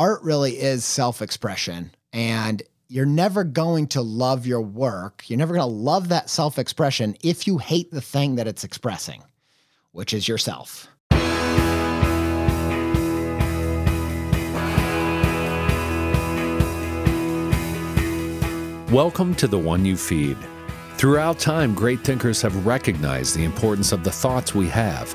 art really is self expression. And you're never going to love your work. You're never going to love that self expression if you hate the thing that it's expressing, which is yourself. Welcome to The One You Feed. Throughout time, great thinkers have recognized the importance of the thoughts we have.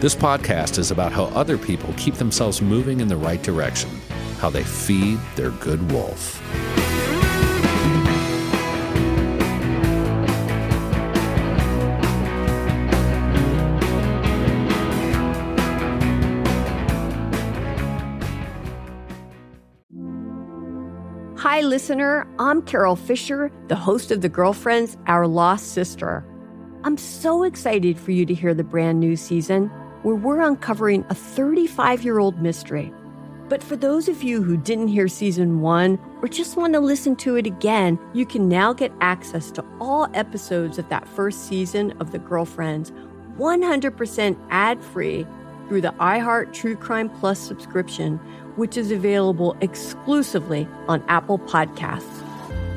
This podcast is about how other people keep themselves moving in the right direction, how they feed their good wolf. Hi, listener. I'm Carole Fisher, the host of The Girlfriends, Our Lost Sister. I'm so excited for you to hear the brand new season where we're uncovering a 35 year old mystery. But for those of you who didn't hear season one or just want to listen to it again, you can now get access to all episodes of that first season of The Girlfriends 100% ad free through the iHeart True Crime Plus subscription which is available exclusively on Apple Podcasts.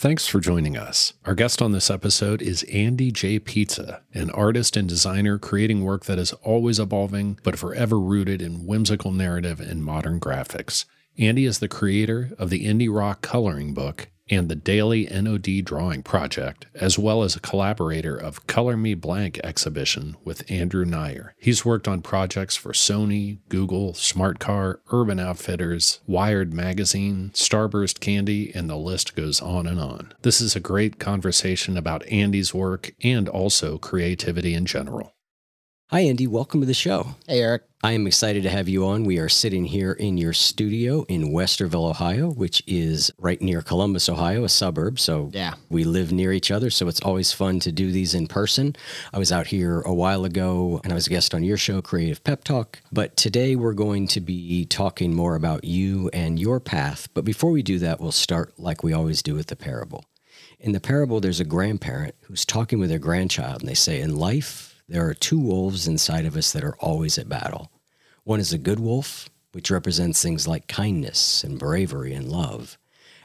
Thanks for joining us. Our guest on this episode is Andy J. Pizza, an artist and designer creating work that is always evolving but forever rooted in whimsical narrative and modern graphics. Andy is the creator of the indie rock coloring book and the Daily NOD Drawing Project, as well as a collaborator of Color Me Blank exhibition with Andrew Neyer. He's worked on projects for Sony, Google, Smart Car, Urban Outfitters, Wired Magazine, Starburst Candy, and the list goes on and on. This is a great conversation about Andy's work and also creativity in general. Hi, Andy. Welcome to the show. Hey, Eric. I am excited to have you on. We are sitting here in your studio in Westerville, Ohio, which is right near Columbus, Ohio, a suburb. So Yeah. we live near each other. So it's always fun to do these in person. I was out here a while ago and I was a guest on your show, Creative Pep Talk. But today we're going to be talking more about you and your path. But before we do that, we'll start like we always do with the parable. In the parable, there's a grandparent who's talking with their grandchild, and they say, In life, there are two wolves inside of us that are always at battle. One is a good wolf, which represents things like kindness and bravery and love.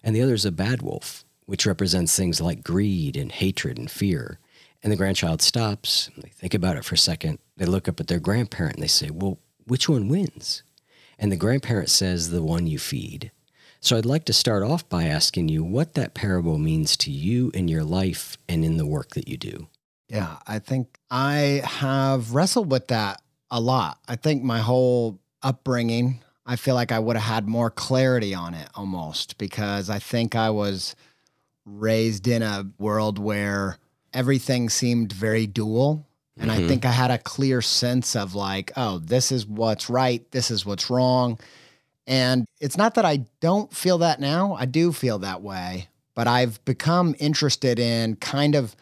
And the other is a bad wolf, which represents things like greed and hatred and fear. And the grandchild stops, they think about it for a second, they look up at their grandparent and they say, Well, which one wins? And the grandparent says, The one you feed. So I'd like to start off by asking you what that parable means to you in your life and in the work that you do. Yeah, I think I have wrestled with that a lot. I think my whole upbringing, I feel like I would have had more clarity on it almost because I think I was raised in a world where everything seemed very dual. And I Mhm. think I had a clear sense of like, oh, this is what's right, this is what's wrong. And it's not that I don't feel that now, I do feel that way, but I've become interested in kind of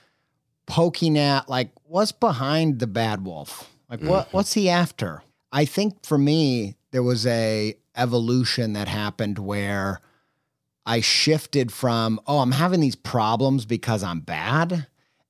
poking at like what's behind the bad wolf? Like what mm-hmm. what's he after? I think for me there was a evolution that happened where i shifted from oh i'm having these problems because i'm bad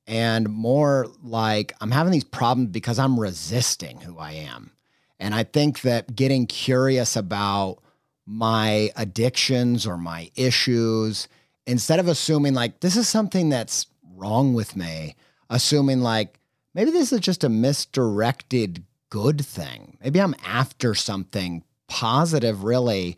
and more like i'm having these problems because i'm resisting who i am. And i think that getting curious about my addictions or my issues instead of assuming like this is something that's wrong with me, assuming like maybe this is just a misdirected good thing. Maybe I'm after something positive, really,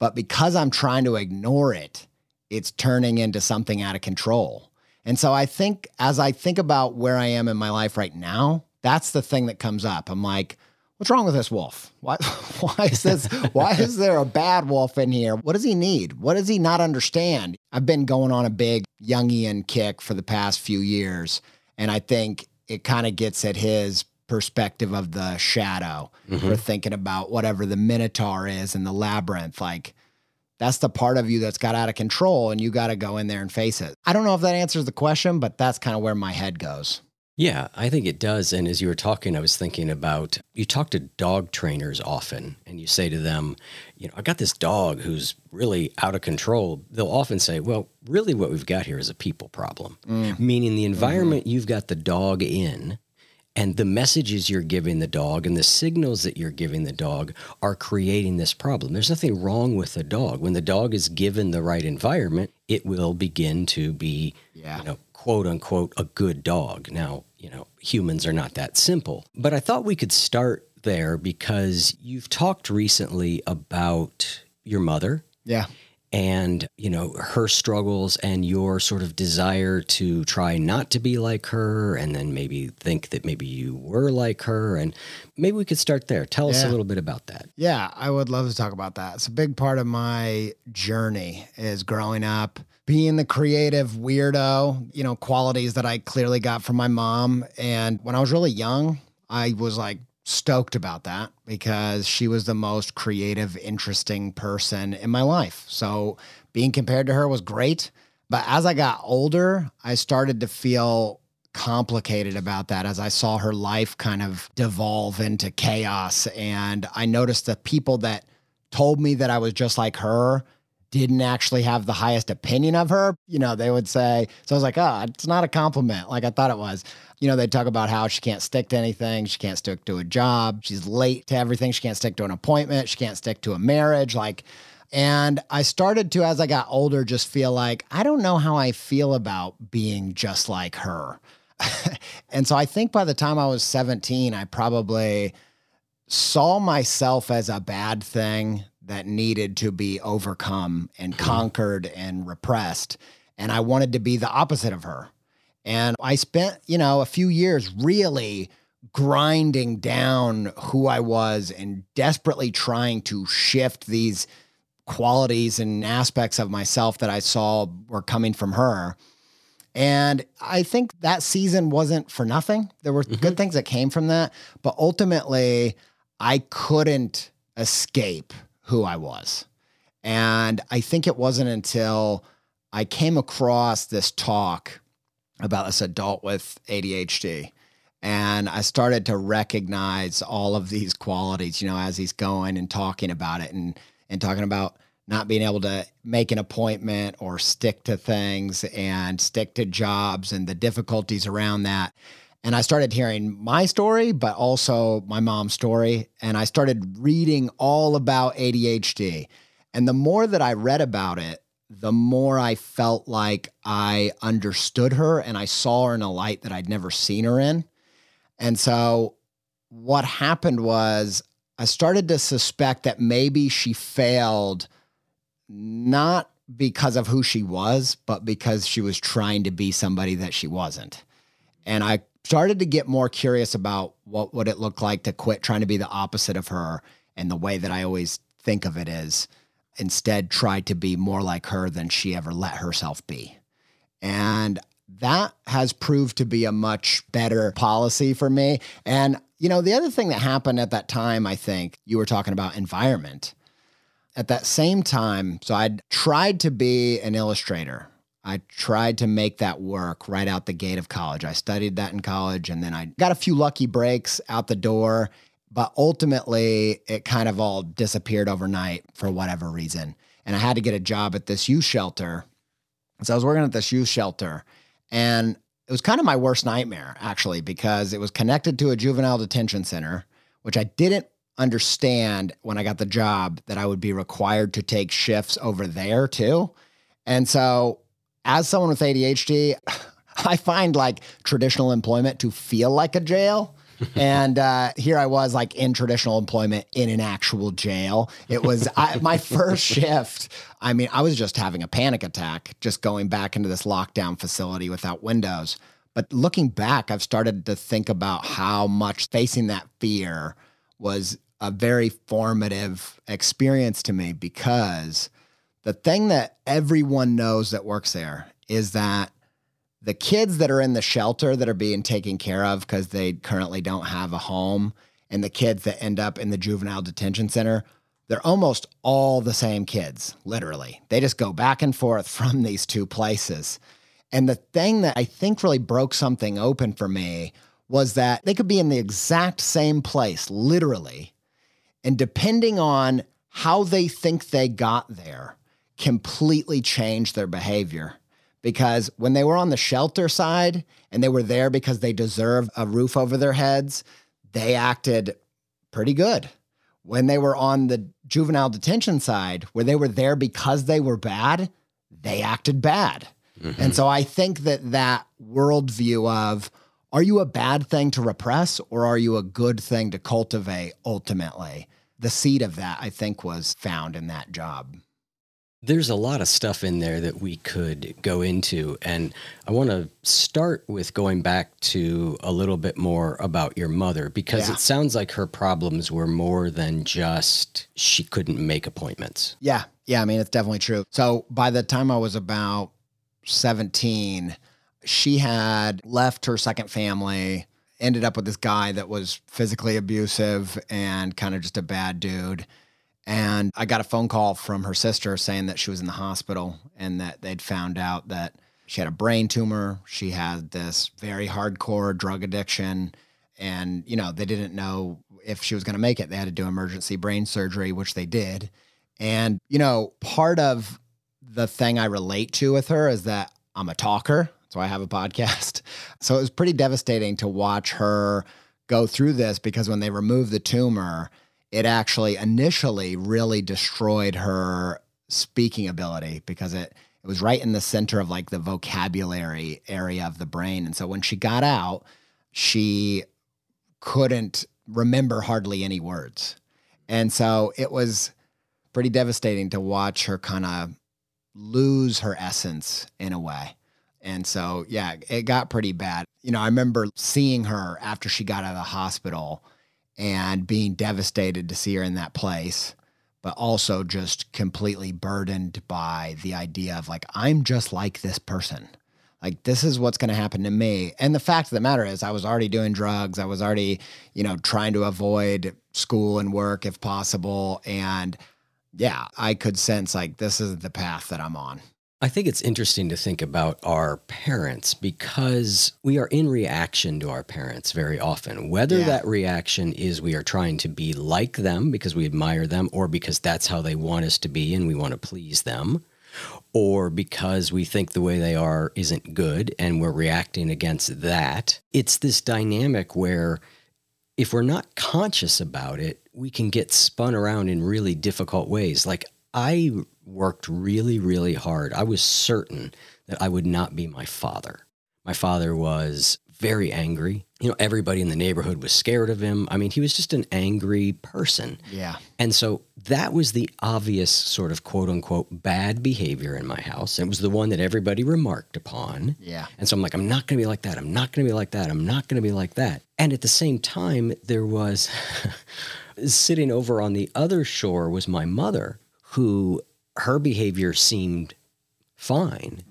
but because I'm trying to ignore it, it's turning into something out of control. And so I think as I think about where I am in my life right now, that's the thing that comes up. I'm like, what's wrong with this wolf? Why, why is this? why is there a bad wolf in here? What does he need? What does he not understand? I've been going on a big Jungian kick for the past few years, and I think it kind of gets at his perspective of the shadow. Mm-hmm. We're thinking about whatever the minotaur is in the labyrinth, like. That's the part of you that's got out of control, and you got to go in there and face it. I don't know if that answers the question, but that's kind of where my head goes. Yeah, I think it does. And as you were talking, I was thinking about you talk to dog trainers often and you say to them, you know, I got this dog who's really out of control. They'll often say, well, really what we've got here is a people problem, mm. meaning the mm-hmm. environment you've got the dog in and the messages you're giving the dog and the signals that you're giving the dog are creating this problem. There's nothing wrong with the dog. When the dog is given the right environment, it will begin to be, Yeah. you know, quote unquote, a good dog. Now, you know, humans are not that simple. But I thought we could start there because you've talked recently about your mother Yeah. And you know her struggles and your sort of desire to try not to be like her and then maybe think that maybe you were like her and maybe we could start there tell us a little bit about that Yeah, I would love to talk about that. It's a big part of my journey is growing up, being the creative weirdo, you know, qualities that I clearly got from my mom. And when I was really young, I was like stoked about that because she was the most creative, interesting person in my life. So being compared to her was great. But as I got older, I started to feel complicated about that as I saw her life kind of devolve into chaos. And I noticed the people that told me that I was just like her didn't actually have the highest opinion of her. You know, they would say, so I was like, oh, it's not a compliment like I thought it was. You know, they talk about how she can't stick to anything. She can't stick to a job. She's late to everything. She can't stick to an appointment. She can't stick to a marriage. Like, and I started to, as I got older, just feel like I don't know how I feel about being just like her. and so I think by the time I was 17, I probably saw myself as a bad thing that needed to be overcome and hmm. conquered and repressed. And I wanted to be the opposite of her. And I spent, you know, a few years really grinding down who I was and desperately trying to shift these qualities and aspects of myself that I saw were coming from her. And I think that season wasn't for nothing. There were good mm-hmm. things that came from that, but ultimately, I couldn't escape who I was. And I think it wasn't until I came across this talk about this adult with ADHD. And I started to recognize all of these qualities, you know, as he's going and talking about it and and talking about not being able to make an appointment or stick to things and stick to jobs and the difficulties around that. And I started hearing my story, but also my mom's story. And I started reading all about ADHD. And the more that I read about it, the more I felt like I understood her and I saw her in a light that I'd never seen her in. And so what happened was I started to suspect that maybe she failed not because of who she was, but because she was trying to be somebody that she wasn't. And I started to get more curious about what would it look like to quit trying to be the opposite of her and the way that I always think of it is instead tried to be more like her than she ever let herself be. And that has proved to be a much better policy for me. And, you know, the other thing that happened at that time, I think you were talking about environment. At that same time, so I'd tried to be an illustrator. I tried to make that work right out the gate of college. I studied that in college and then I got a few lucky breaks out the door, but ultimately it kind of all disappeared overnight for whatever reason. And I had to get a job at this youth shelter. So I was working at this youth shelter and it was kind of my worst nightmare actually because it was connected to a juvenile detention center, which I didn't understand when I got the job that I would be required to take shifts over there too. And so as someone with ADHD, I find like traditional employment to feel like a jail and uh, here I was, like in traditional employment in an actual jail. It was I, my first shift. I mean, I was just having a panic attack, just going back into this lockdown facility without windows. But looking back, I've started to think about how much facing that fear was a very formative experience to me because the thing that everyone knows that works there is that the kids that are in the shelter that are being taken care of because they currently don't have a home and the kids that end up in the juvenile detention center they're almost all the same kids literally. They just go back and forth from these two places. And the thing that i think really broke something open for me was that they could be in the exact same place literally and depending on how they think they got there completely change their behavior because when they were on the shelter side and they were there because they deserve a roof over their heads, they acted pretty good. When they were on the juvenile detention side, where they were there because they were bad, they acted bad. Mm-hmm. And so I think that that worldview of are you a bad thing to repress or are you a good thing to cultivate ultimately? The seed of that, I think, was found in that job. There's a lot of stuff in there that we could go into. And I want to start with going back to a little bit more about your mother because yeah. it sounds like her problems were more than just she couldn't make appointments. Yeah. Yeah. I mean, it's definitely true. So by the time I was about 17, she had left her second family, ended up with this guy that was physically abusive and kind of just a bad dude and I got a phone call from her sister saying that she was in the hospital and that they'd found out that she had a brain tumor. She had this very hardcore drug addiction. And, you know, they didn't know if she was going to make it. They had to do emergency brain surgery, which they did. And, you know, part of the thing I relate to with her is that I'm a talker. So I have a podcast. So it was pretty devastating to watch her go through this because when they removed the tumor, it actually initially really destroyed her speaking ability because it it was right in the center of like the vocabulary area of the brain. And so when she got out, she couldn't remember hardly any words. And so it was pretty devastating to watch her kind of lose her essence in a way. And so, yeah, it got pretty bad. You know, I remember seeing her after she got out of the hospital and being devastated to see her in that place, but also just completely burdened by the idea of like, I'm just like this person. Like, this is what's going to happen to me. And the fact of the matter is, I was already doing drugs. I was already, you know, trying to avoid school and work if possible. And yeah, I could sense like this is the path that I'm on. I think it's interesting to think about our parents because we are in reaction to our parents very often. Whether yeah. that reaction is we are trying to be like them because we admire them, or because that's how they want us to be and we want to please them, or because we think the way they are isn't good and we're reacting against that. It's this dynamic where if we're not conscious about it, we can get spun around in really difficult ways. Like I worked really, really hard. I was certain that I would not be my father. My father was very angry. You know, everybody in the neighborhood was scared of him. I mean, he was just an angry person. Yeah. And so that was the obvious sort of quote unquote bad behavior in my house. It was the one that everybody remarked upon. Yeah. And so I'm like, I'm not going to be like that. I'm not going to be like that. I'm not going to be like that. And at the same time, there was sitting over on the other shore was my mother who her behavior seemed fine.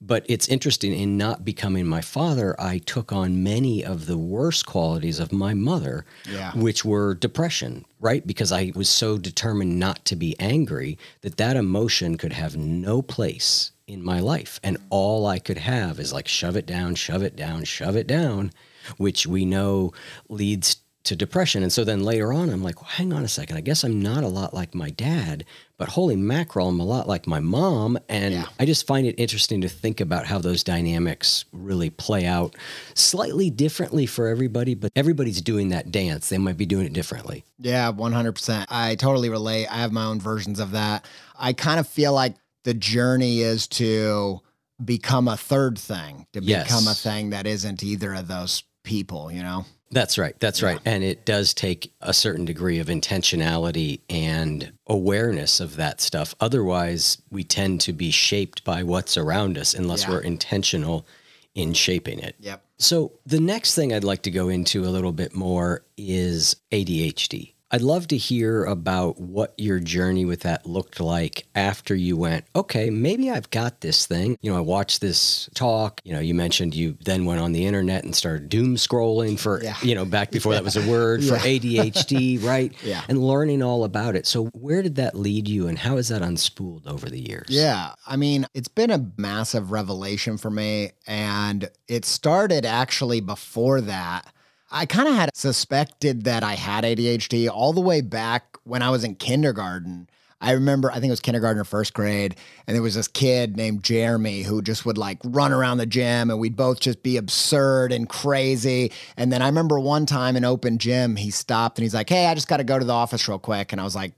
But it's interesting in not becoming my father, I took on many of the worst qualities of my mother, yeah. which were depression, right? Because I was so determined not to be angry that that emotion could have no place in my life. And all I could have is like shove it down, shove it down, shove it down, which we know leads to depression. And so then later on, I'm like, well, hang on a second. I guess I'm not a lot like my dad, but holy mackerel, I'm a lot like my mom. And yeah. I just find it interesting to think about how those dynamics really play out slightly differently for everybody, but everybody's doing that dance. They might be doing it differently. Yeah, 100%. I totally relate. I have my own versions of that. I kind of feel like the journey is to become a third thing, to yes. become a thing that isn't either of those people, you know? That's right. That's right. And it does take a certain degree of intentionality and awareness of that stuff. Otherwise, we tend to be shaped by what's around us unless Yeah. we're intentional in shaping it. Yep. So, the next thing I'd like to go into a little bit more is ADHD. I'd love to hear about what your journey with that looked like after you went, okay, maybe I've got this thing. You know, I watched this talk. You know, you mentioned you then went on the internet and started doom scrolling for, Yeah. you know, back before that was a word for ADHD, right? Yeah. And learning all about it. So, where did that lead you and how has that unspooled over the years? Yeah. I mean, it's been a massive revelation for me. And it started actually before that. I kind of had suspected that I had ADHD all the way back when I was in kindergarten. I remember, I think it was kindergarten or first grade, and there was this kid named Jeremy who just would like run around the gym and we'd both just be absurd and crazy. And then I remember one time in open gym, he stopped and he's like, Hey, I just got to go to the office real quick. And I was like,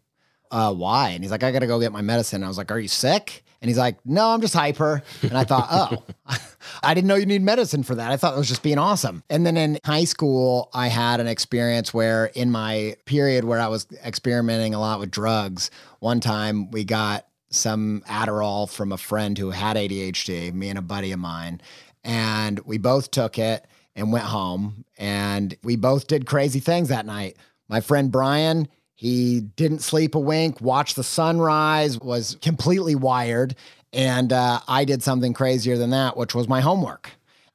uh, why? And he's like, I got to go get my medicine. I was like, Are you sick? And he's like, No, I'm just hyper. And I thought, Oh, I didn't know you need medicine for that. I thought it was just being awesome. And then in high school, I had an experience where, in my period where I was experimenting a lot with drugs, one time we got some Adderall from a friend who had ADHD, me and a buddy of mine. And we both took it and went home. And we both did crazy things that night. My friend Brian, he didn't sleep a wink, watched the sunrise, was completely wired. And uh, I did something crazier than that, which was my homework.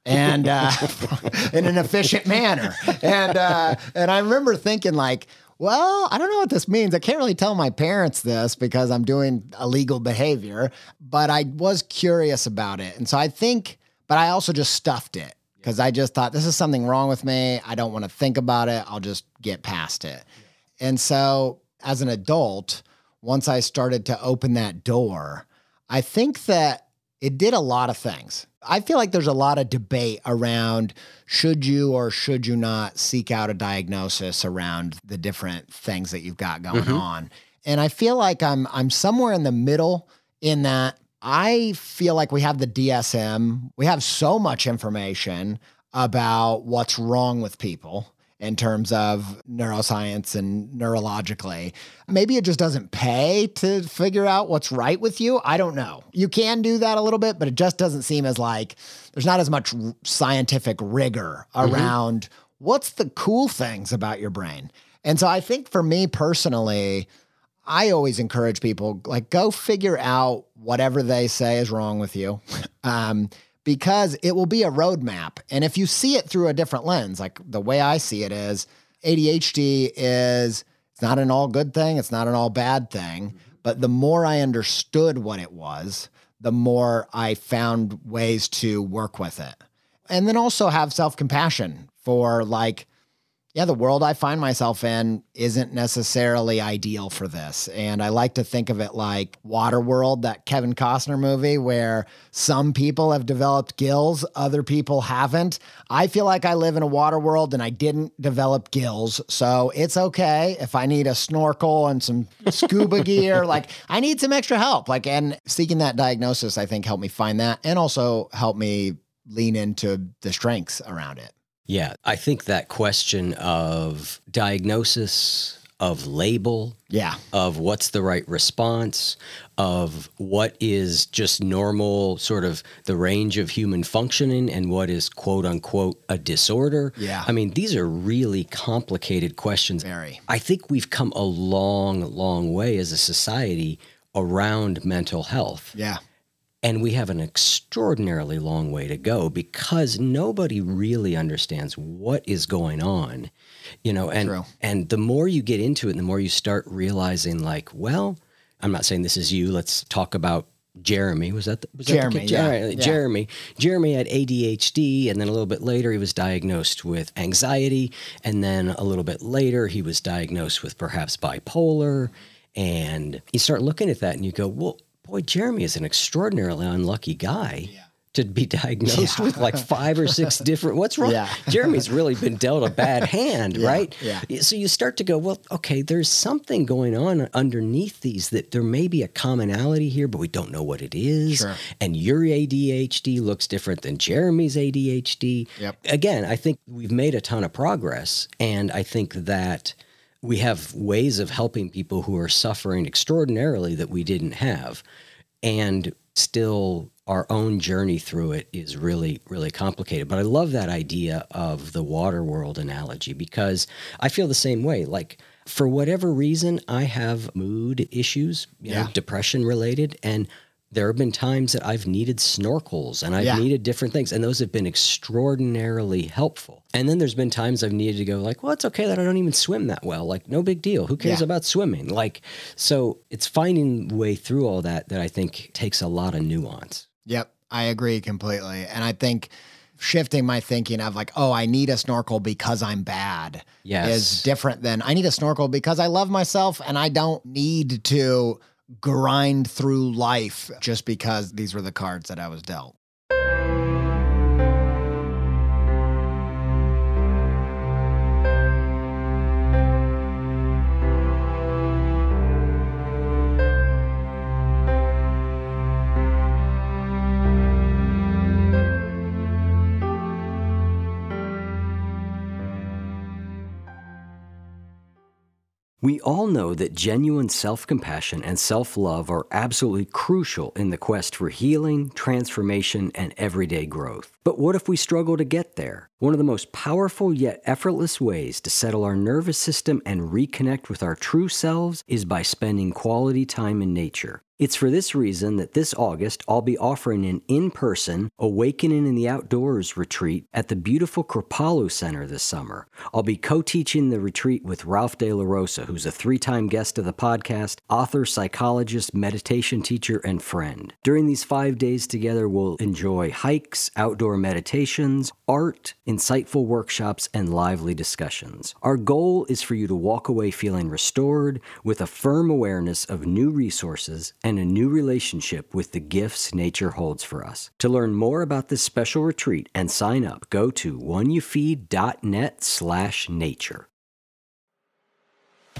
And uh, in an efficient manner. And uh, and I remember thinking like, well, I don't know what this means. I can't really tell my parents this because I'm doing illegal behavior, but I was curious about it. And so I think, but I also just stuffed it because I just thought this is something wrong with me. I don't want to think about it. I'll just get past it. And so as an adult, once I started to open that door, I think that it did a lot of things. I feel like there's a lot of debate around should you or should you not seek out a diagnosis around the different things that you've got going mm-hmm. on. And I feel like I'm I'm somewhere in the middle in that I feel like we have the DSM. We have so much information about what's wrong with people in terms of neuroscience and neurologically. Maybe it just doesn't pay to figure out what's right with you. I don't know. You can do that a little bit, but it just doesn't seem as like there's not as much scientific rigor around what's the cool things about your brain. And so I think for me personally, I always encourage people like go figure out whatever they say is wrong with you. Um, because it will be a roadmap. And if you see it through a different lens, like the way I see it is ADHD is it's not an all good thing, it's not an all bad thing. Mm-hmm. But the more I understood what it was, the more I found ways to work with it. And then also have self compassion for like, yeah, the world I find myself in isn't necessarily ideal for this. And I like to think of it like Waterworld, that Kevin Costner movie where some people have developed gills, other people haven't. I feel like I live in a water world and I didn't develop gills. So it's okay if I need a snorkel and some scuba gear. Like I need some extra help. Like, and seeking that diagnosis, I think helped me find that and also helped me lean into the strengths around it. Yeah, I think that question of diagnosis, of label, Yeah. of what's the right response, of what is just normal, sort of the range of human functioning, and what is quote unquote a disorder. Yeah. I mean, these are really complicated questions. Very. I think we've come a long, long way as a society around mental health. Yeah. And we have an extraordinarily long way to go because nobody really understands what is going on. You know, and True. and the more you get into it, the more you start realizing like, well, I'm not saying this is you. Let's talk about Jeremy. Was that the, was Jeremy, That the yeah, right, yeah. Jeremy. Jeremy had ADHD, and then a little bit later he was diagnosed with anxiety, and then a little bit later he was diagnosed with perhaps bipolar. And you start looking at that, and you go, well, boy, Jeremy is an extraordinarily unlucky guy to be diagnosed Yeah. with like five or six different what's wrong Yeah. jeremy's really been dealt a bad hand Yeah, right yeah. so you start to go well okay there's something going on underneath these that there may be a commonality here but we don't know what it is Sure. and your adhd looks different than jeremy's adhd Yep. again i think we've made a ton of progress and i think that we have ways of helping people who are suffering extraordinarily that we didn't have. And still our own journey through it is really really complicated. But i love that idea of the water world analogy because i feel the same way. Like for whatever reason i have mood issues you know depression related and there have been times that I've needed snorkels and I've Yeah. needed different things, and those have been extraordinarily helpful. And then there's been times I've needed to go like, well, it's okay that I don't even swim that well. Like, no big deal. Who cares Yeah. about swimming? Like, so it's finding way through all that that I think takes a lot of nuance. Yep, I agree completely. And I think shifting my thinking of like, oh, I need a snorkel because I'm bad Yes. is different than I need a snorkel because I love myself and I don't need to grind through life just because these were the cards that I was dealt. We all know that genuine self compassion and self love are absolutely crucial in the quest for healing, transformation, and everyday growth. But what if we struggle to get there? One of the most powerful yet effortless ways to settle our nervous system and reconnect with our true selves is by spending quality time in nature. It's for this reason that this August I'll be offering an in person Awakening in the Outdoors retreat at the beautiful Kripalu Center this summer. I'll be co teaching the retreat with Ralph De La Rosa, who's a three time guest of the podcast, author, psychologist, meditation teacher, and friend. During these five days together, we'll enjoy hikes, outdoor meditations, art, insightful workshops, and lively discussions. Our goal is for you to walk away feeling restored with a firm awareness of new resources and a new relationship with the gifts nature holds for us. To learn more about this special retreat and sign up, go to oneyoufeed.net slash nature.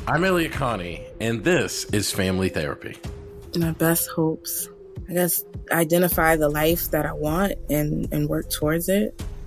I'm Elliott Connie, and this is Family Therapy. my best hopes. I guess identify the life that I want and, and work towards it.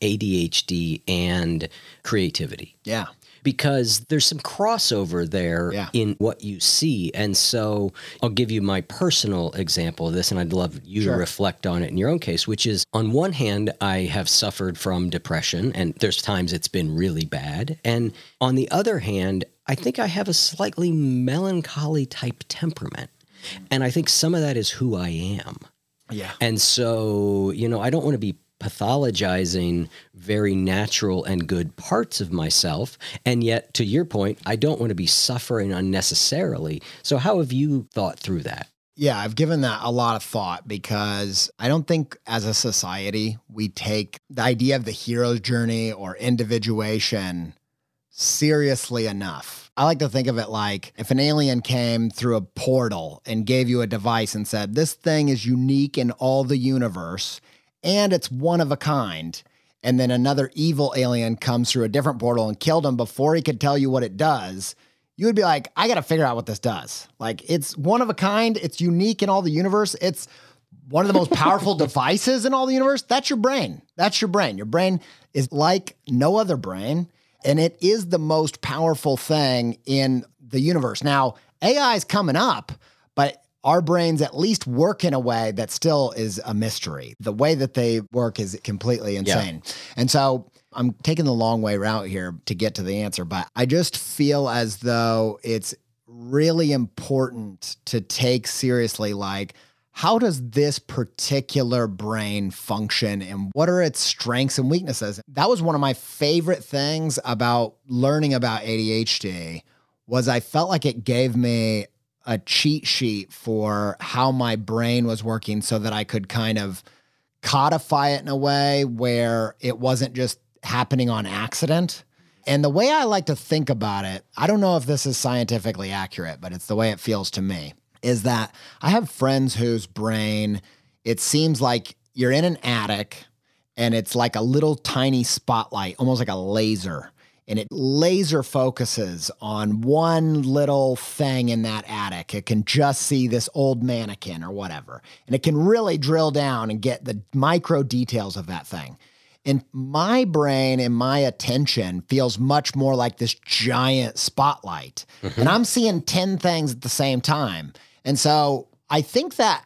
ADHD and creativity? Yeah. Because there's some crossover there Yeah. in what you see. And so I'll give you my personal example of this, and I'd love you Sure. to reflect on it in your own case, which is on one hand, I have suffered from depression, and there's times it's been really bad. And on the other hand, I think I have a slightly melancholy type temperament. And I think some of that is who I am. Yeah. And so, you know, I don't want to be pathologizing very natural and good parts of myself. And yet, to your point, I don't want to be suffering unnecessarily. So, how have you thought through that? Yeah, I've given that a lot of thought because I don't think as a society we take the idea of the hero's journey or individuation seriously enough. I like to think of it like if an alien came through a portal and gave you a device and said, This thing is unique in all the universe and it's one of a kind. And then another evil alien comes through a different portal and killed him before he could tell you what it does. You would be like, I got to figure out what this does. Like, it's one of a kind, it's unique in all the universe. It's one of the most powerful devices in all the universe. That's your brain. That's your brain. Your brain is like no other brain, and it is the most powerful thing in the universe. Now, AI is coming up, but our brains at least work in a way that still is a mystery. The way that they work is completely insane. Yeah. And so I'm taking the long way around here to get to the answer, but I just feel as though it's really important to take seriously like how does this particular brain function and what are its strengths and weaknesses that was one of my favorite things about learning about ADHD was I felt like it gave me a cheat sheet for how my brain was working so that I could kind of codify it in a way where it wasn't just happening on accident. And the way I like to think about it, I don't know if this is scientifically accurate, but it's the way it feels to me, is that I have friends whose brain, it seems like you're in an attic and it's like a little tiny spotlight, almost like a laser and it laser focuses on one little thing in that attic. It can just see this old mannequin or whatever. And it can really drill down and get the micro details of that thing. And my brain and my attention feels much more like this giant spotlight. Mm-hmm. And I'm seeing 10 things at the same time. And so I think that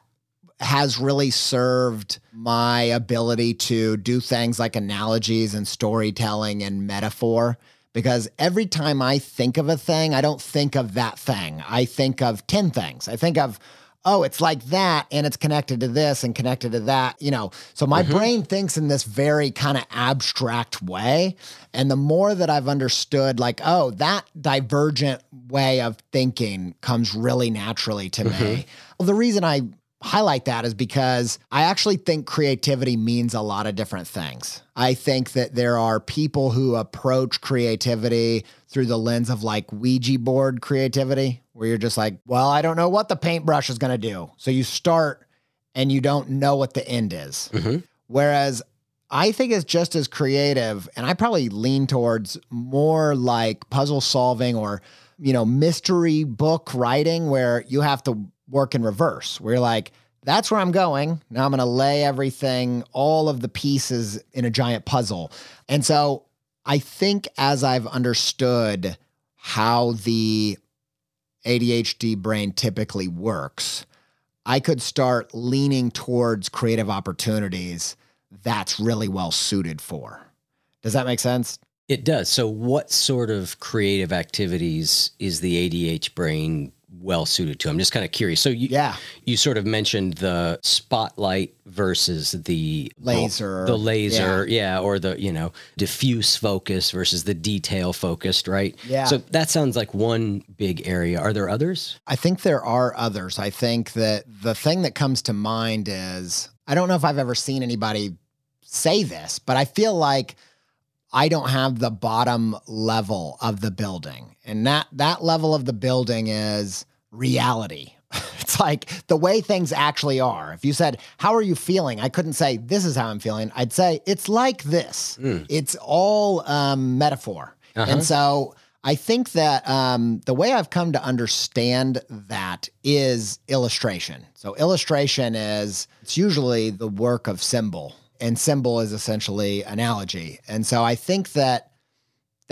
has really served my ability to do things like analogies and storytelling and metaphor because every time I think of a thing, I don't think of that thing. I think of 10 things. I think of, oh, it's like that and it's connected to this and connected to that, you know. So my mm-hmm. brain thinks in this very kind of abstract way. And the more that I've understood, like, oh, that divergent way of thinking comes really naturally to mm-hmm. me. Well, the reason I highlight that is because I actually think creativity means a lot of different things. I think that there are people who approach creativity through the lens of like Ouija board creativity, where you're just like, well, I don't know what the paintbrush is going to do. So you start and you don't know what the end is. Mm-hmm. Whereas I think it's just as creative, and I probably lean towards more like puzzle solving or, you know, mystery book writing where you have to work in reverse, where you're like, that's where I'm going. Now I'm going to lay everything, all of the pieces in a giant puzzle. And so I think as I've understood how the ADHD brain typically works, I could start leaning towards creative opportunities that's really well suited for. Does that make sense? It does. So, what sort of creative activities is the ADH brain well suited to. I'm just kind of curious. So you yeah, you sort of mentioned the spotlight versus the laser, the laser, yeah. yeah, or the you know diffuse focus versus the detail focused, right? Yeah. So that sounds like one big area. Are there others? I think there are others. I think that the thing that comes to mind is I don't know if I've ever seen anybody say this, but I feel like I don't have the bottom level of the building. And that that level of the building is reality. It's like the way things actually are. If you said, How are you feeling? I couldn't say, This is how I'm feeling. I'd say, It's like this. Mm. It's all um, metaphor. Uh-huh. And so I think that um, the way I've come to understand that is illustration. So, illustration is, it's usually the work of symbol, and symbol is essentially analogy. And so I think that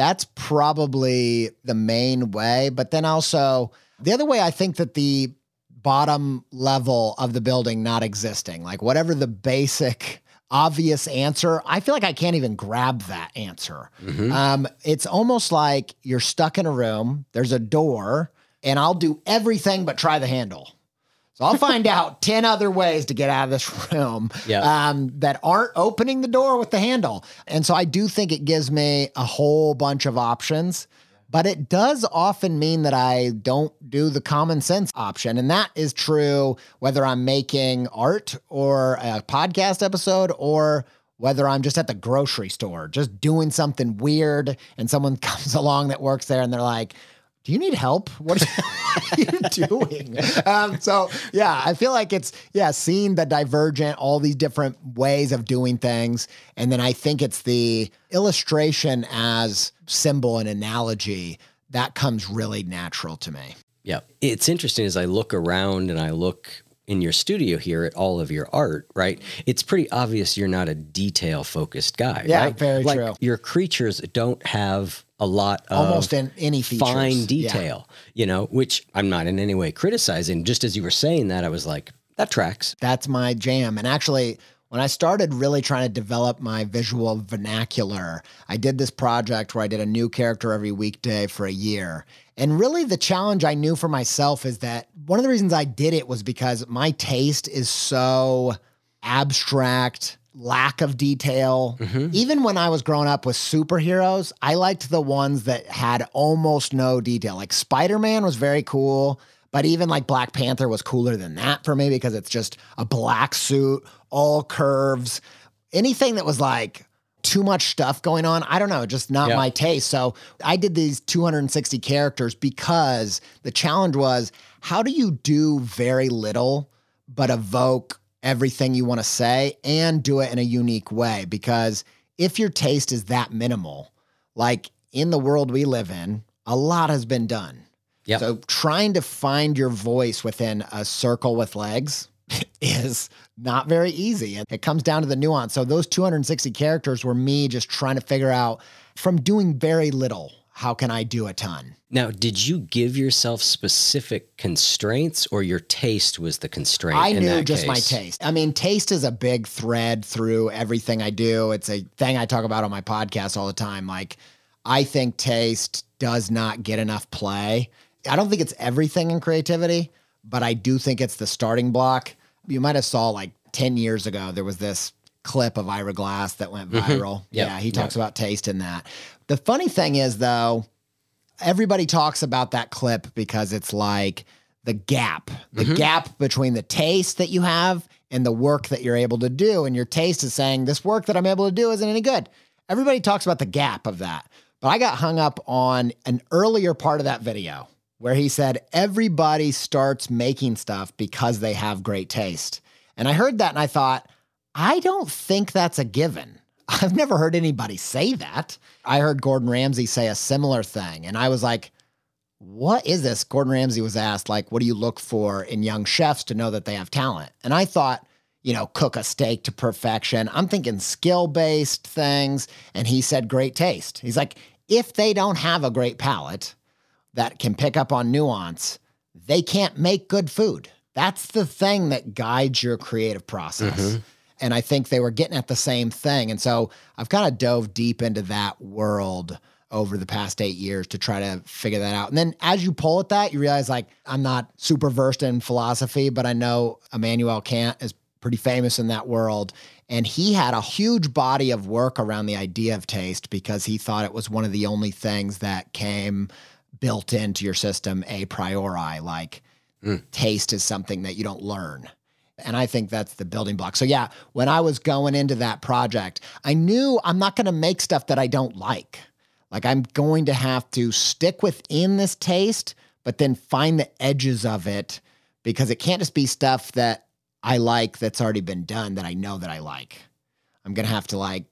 that's probably the main way. But then also, the other way I think that the bottom level of the building not existing, like whatever the basic obvious answer, I feel like I can't even grab that answer. Mm-hmm. Um, it's almost like you're stuck in a room, there's a door, and I'll do everything but try the handle. So I'll find out 10 other ways to get out of this room Yeah. um, that aren't opening the door with the handle. And so I do think it gives me a whole bunch of options, but it does often mean that I don't do the common sense option. And that is true whether I'm making art or a podcast episode or whether I'm just at the grocery store, just doing something weird and someone comes along that works there and they're like, do you need help? What are you doing? Um, so yeah, I feel like it's yeah, seeing the divergent, all these different ways of doing things, and then I think it's the illustration as symbol and analogy that comes really natural to me. Yeah. It's interesting as I look around and I look in your studio here at all of your art, right? It's pretty obvious you're not a detail focused guy. Yeah, right? very like true. Your creatures don't have a lot of Almost in any features. fine Yeah. detail, you know, which I'm not in any way criticizing. Just as you were saying that, I was like, that tracks. That's my jam. And actually, when I started really trying to develop my visual vernacular, I did this project where I did a new character every weekday for a year. And really, the challenge I knew for myself is that one of the reasons I did it was because my taste is so abstract, lack of detail. Mm-hmm. Even when I was growing up with superheroes, I liked the ones that had almost no detail. Like Spider Man was very cool. But even like Black Panther was cooler than that for me because it's just a black suit, all curves. Anything that was like too much stuff going on, I don't know, just not Yeah. my taste. So I did these 260 characters because the challenge was how do you do very little but evoke everything you want to say and do it in a unique way? Because if your taste is that minimal, like in the world we live in, a lot has been done. Yep. So trying to find your voice within a circle with legs is not very easy. And it comes down to the nuance. So those 260 characters were me just trying to figure out from doing very little, how can I do a ton? Now, did you give yourself specific constraints or your taste was the constraint? I knew just my taste. I mean, taste is a big thread through everything I do. It's a thing I talk about on my podcast all the time. Like, I think taste does not get enough play. I don't think it's everything in creativity, but I do think it's the starting block. You might have saw like 10 years ago, there was this clip of Ira Glass that went Mhm. viral. Yep. Yeah, he talks about taste in that. The funny thing is, though, everybody talks about that clip because it's like the gap, the Mhm. gap between the taste that you have and the work that you're able to do. And your taste is saying, this work that I'm able to do isn't any good. Everybody talks about the gap of that. But I got hung up on an earlier part of that video where he said, everybody starts making stuff because they have great taste. And I heard that and I thought, I don't think that's a given. I've never heard anybody say that. I heard Gordon Ramsay say a similar thing. And I was like, what is this? Gordon Ramsay was asked, like, what do you look for in young chefs to know that they have talent? And I thought, you know, cook a steak to perfection. I'm thinking skill based things. And he said great taste. He's like, if they don't have a great palate that can pick up on nuance, they can't make good food. That's the thing that guides your creative process. Mhm. And I think they were getting at the same thing. And so I've kind of dove deep into that world over the past eight years to try to figure that out. And then as you pull at that, you realize like I'm not super versed in philosophy, but I know Immanuel Kant is pretty famous in that world. And he had a huge body of work around the idea of taste because he thought it was one of the only things that came built into your system a priori. Like hmm. taste is something that you don't learn. And I think that's the building block. So, yeah, when I was going into that project, I knew I'm not going to make stuff that I don't like. Like, I'm going to have to stick within this taste, but then find the edges of it because it can't just be stuff that I like that's already been done that I know that I like. I'm going to have to like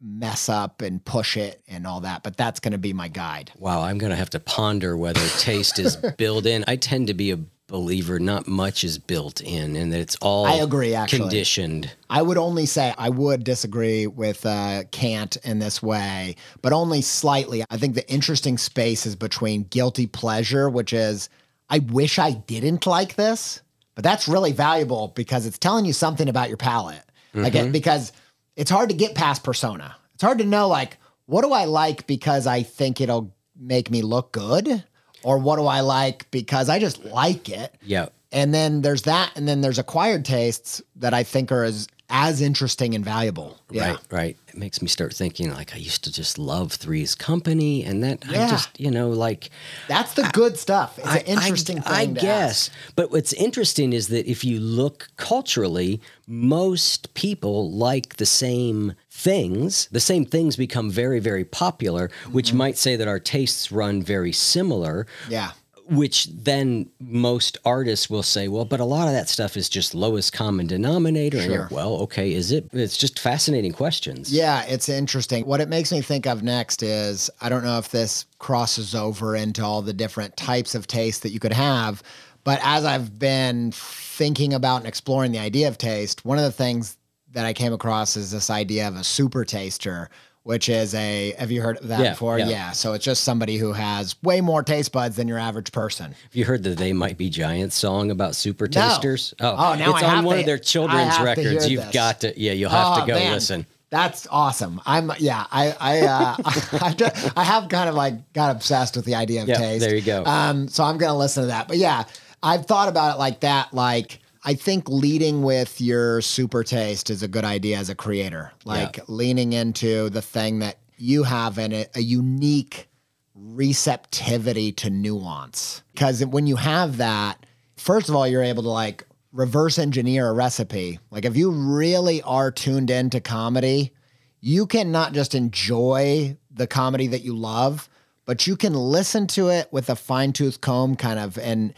mess up and push it and all that, but that's going to be my guide. Wow, I'm going to have to ponder whether taste is built in. I tend to be a believer not much is built in and that it's all I agree, actually. conditioned. I would only say I would disagree with uh, Kant in this way, but only slightly. I think the interesting space is between guilty pleasure, which is I wish I didn't like this, but that's really valuable because it's telling you something about your palate. Like it, because it's hard to get past persona. It's hard to know like what do I like because I think it'll make me look good, or what do I like because I just like it. Yeah. And then there's that, and then there's acquired tastes that I think are as as interesting and valuable. Yeah. Right, right. It makes me start thinking like I used to just love Three's Company, and that I just you know like That's the good stuff. It's I- an interesting I, I guess. ask. But what's interesting is that if you look culturally, most people like the same things. The same things become very, very popular, which Mm-hmm. might say that our tastes run very similar. Yeah. Which then most artists will say, well, but a lot of that stuff is just lowest common denominator. Sure. well, okay, is it? It's just fascinating questions. Yeah, it's interesting. What it makes me think of next is I don't know if this crosses over into all the different types of taste that you could have, but as I've been thinking about and exploring the idea of taste, one of the things that I came across is this idea of a super taster, which is a have you heard of that Yeah, before? yeah. yeah. So it's just somebody who has way more taste buds than your average person. Have you heard the They Might Be Giants song about super No. tasters? Oh, now it's I on one to- of their children's have to hear records. You've this. got to, yeah, you'll have Oh, to go man. listen. That's awesome. I'm yeah. I I uh, I, I have kind of like got obsessed with the idea of Yeah, taste. there you go. Um, so I'm gonna listen to that. But yeah, I've thought about it like that. Like I think leading with your super taste is a good idea as a creator. Like leaning into the thing that you have in it, a unique receptivity to nuance. Because when you have that, first of all, you're able to like reverse engineer a recipe. Like if you really are tuned into comedy, you can not just enjoy the comedy that you love, but you can listen to it with a fine tooth comb kind of and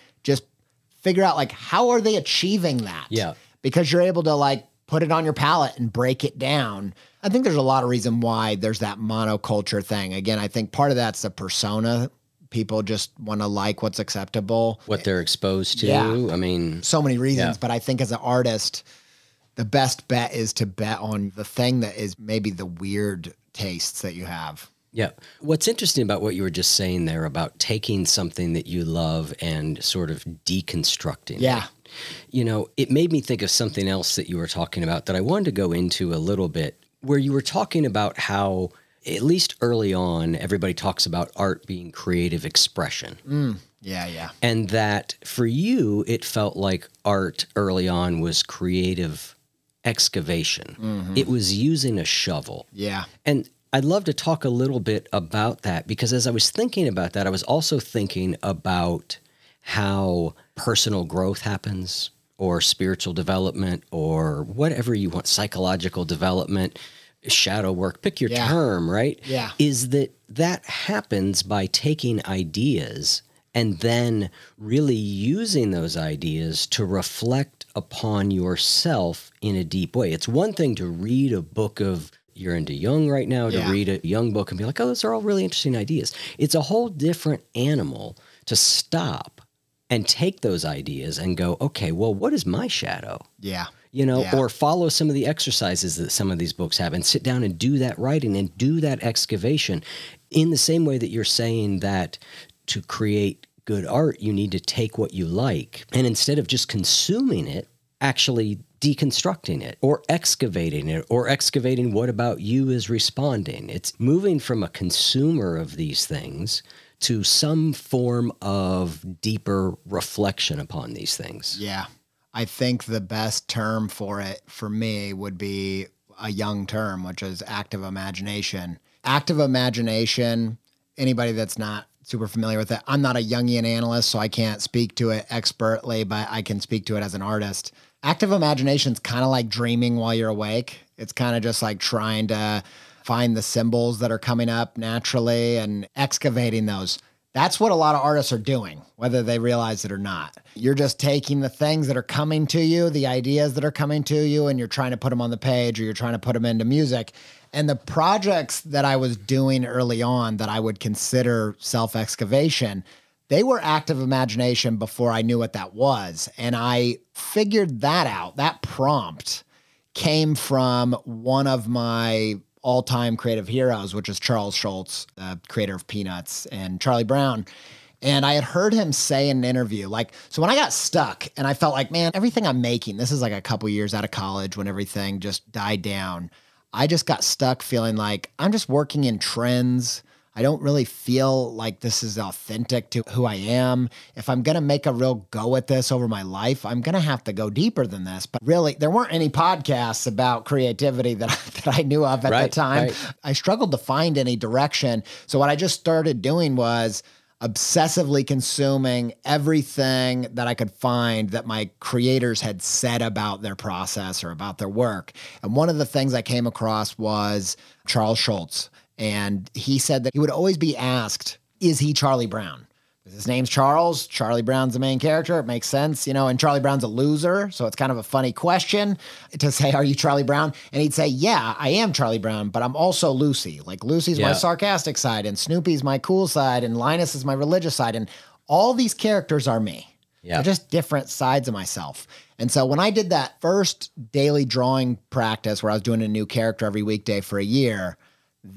figure out like how are they achieving that? Yeah. Because you're able to like put it on your palate and break it down. I think there's a lot of reason why there's that monoculture thing. Again, I think part of that's the persona. People just want to like what's acceptable. What they're exposed to. Yeah. I mean, So many reasons, Yeah. but I think as an artist, the best bet is to bet on the thing that is maybe the weird tastes that you have. Yeah. What's interesting about what you were just saying there about taking something that you love and sort of deconstructing. it. Yeah. You know, it made me think of something else that you were talking about that I wanted to go into a little bit, where you were talking about how, at least early on, everybody talks about art being creative expression. Mm. Yeah, yeah. And that for you, it felt like art early on was creative excavation. Mhm. It was using a shovel. Yeah. And I'd love to talk a little bit about that because as I was thinking about that, I was also thinking about how personal growth happens or spiritual development or whatever you want, psychological development, shadow work, pick your Yeah. term, right? Yeah. Is that that happens by taking ideas and then really using those ideas to reflect upon yourself in a deep way. It's one thing to read a book of you're into Jung right now to Yeah. read a Jung book and be like, oh, those are all really interesting ideas. It's a whole different animal to stop and take those ideas and go, okay, well, what is my shadow? Yeah. you know, Yeah. or follow some of the exercises that some of these books have and sit down and do that writing and do that excavation in the same way that you're saying that to create good art, you need to take what you like and instead of just consuming it, actually deconstructing it or excavating it or excavating what about you is responding. It's moving from a consumer of these things to some form of deeper reflection upon these things. Yeah. I think the best term for it for me would be a Jung term, which is active imagination. Active imagination, anybody that's not super familiar with it, I'm not a Jungian analyst, so I can't speak to it expertly, but I can speak to it as an artist. Active imagination is kind of like dreaming while you're awake. It's kind of just like trying to find the symbols that are coming up naturally and excavating those. That's what a lot of artists are doing, whether they realize it or not. You're just taking the things that are coming to you, the ideas that are coming to you, and you're trying to put them on the page or you're trying to put them into music. And the projects that I was doing early on that I would consider self excavation, they were active imagination before I knew what that was. And I figured that out. That prompt came from one of my all time creative heroes, which is Charles Schulz, the creator of Peanuts, and Charlie Brown. And I had heard him say in an interview, like, so when I got stuck and I felt like, man, everything I'm making, this is like a couple years out of college when everything just died down. I just got stuck feeling like I'm just working in trends. I don't really feel like this is authentic to who I am. If I'm going to make a real go at this over my life, I'm going to have to go deeper than this. But really, there weren't any podcasts about creativity that, that I knew of at the time. right. I struggled to find any direction. So what I just started doing was obsessively consuming everything that I could find that my creators had said about their process or about their work. And one of the things I came across was Charles Schulz. And he said that he would always be asked, Is he Charlie Brown? His name's Charles. Charlie Brown's the main character. It makes sense, you know, and Charlie Brown's a loser. So it's kind of a funny question to say, Are you Charlie Brown? And he'd say, Yeah, I am Charlie Brown, but I'm also Lucy. Like Lucy's my sarcastic side, and Snoopy's my cool side, and Linus is my religious side. And all these characters are me. Yeah. They're just different sides of myself. And so when I did that first daily drawing practice where I was doing a new character every weekday for a year,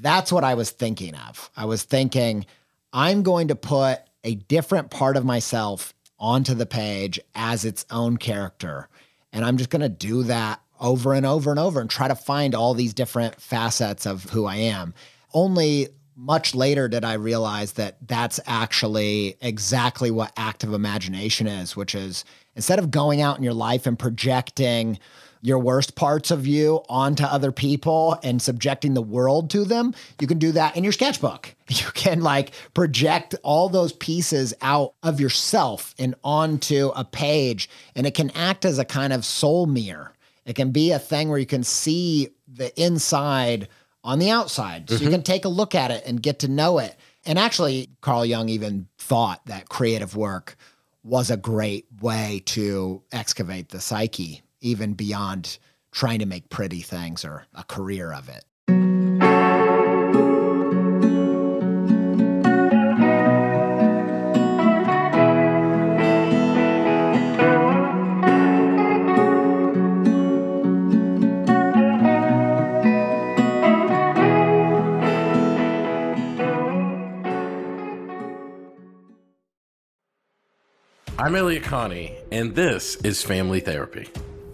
that's what I was thinking of. I was thinking, I'm going to put a different part of myself onto the page as its own character. And I'm just going to do that over and over and over and try to find all these different facets of who I am. Only much later did I realize that that's actually exactly what active imagination is, which is instead of going out in your life and projecting your worst parts of you onto other people and subjecting the world to them, you can do that in your sketchbook. You can like project all those pieces out of yourself and onto a page, and it can act as a kind of soul mirror. It can be a thing where you can see the inside on the outside. So you mm-hmm. can take a look at it and get to know it. And actually, Carl Jung even thought that creative work was a great way to excavate the psyche, even beyond trying to make pretty things or a career of it. I'm Elliott Connie, and this is Family Therapy.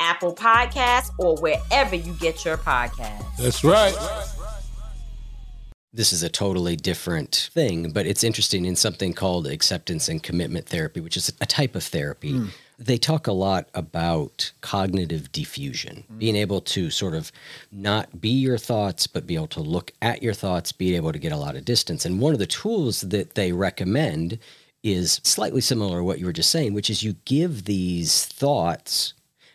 Apple Podcasts, or wherever you get your podcasts. That's right. This is a totally different thing, but it's interesting in something called acceptance and commitment therapy, which is a type of therapy. Hmm. They talk a lot about cognitive defusion, hmm. being able to sort of not be your thoughts, but be able to look at your thoughts, be able to get a lot of distance. And one of the tools that they recommend is slightly similar to what you were just saying, which is you give these thoughts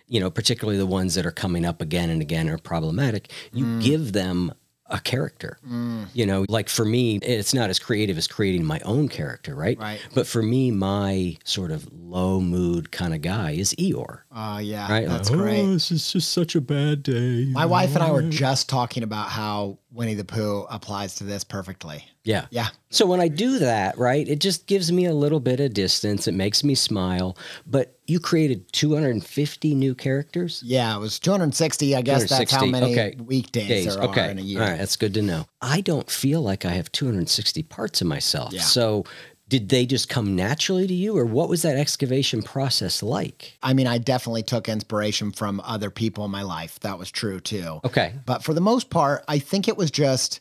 you know, particularly the ones that are coming up again and again are problematic, you mm. give them a character. Mm. You know, like for me, it's not as creative as creating my own character, right? Right. But for me, my sort of low mood kind of guy is Eeyore. Oh, yeah. Right? That's Like, great. Oh, this is just such a bad day. My wife and I were just talking about how Winnie the Pooh applies to this perfectly. Yeah. Yeah. So when I do that, right, it just gives me a little bit of distance. It makes me smile. But you created 250 new characters? Yeah, it was 260. I guess that's how many okay. weekdays Days. there okay. are in a year. All right, that's good to know. I don't feel like I have 260 parts of myself. Yeah. So did they just come naturally to you, or what was that excavation process like? I mean, I definitely took inspiration from other people in my life. That was true too. Okay. But for the most part, I think it was just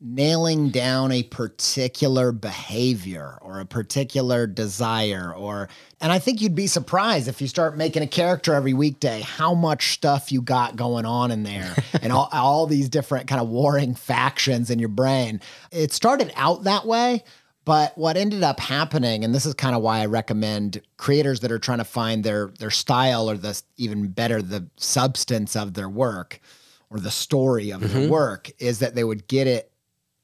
nailing down a particular behavior or a particular desire or and I think you'd be surprised if you start making a character every weekday how much stuff you got going on in there and all, all these different kind of warring factions in your brain. It started out that way, but what ended up happening, and this is kind of why I recommend creators that are trying to find their their style or the even better the substance of their work or the story of their Mhm. work, is that they would get it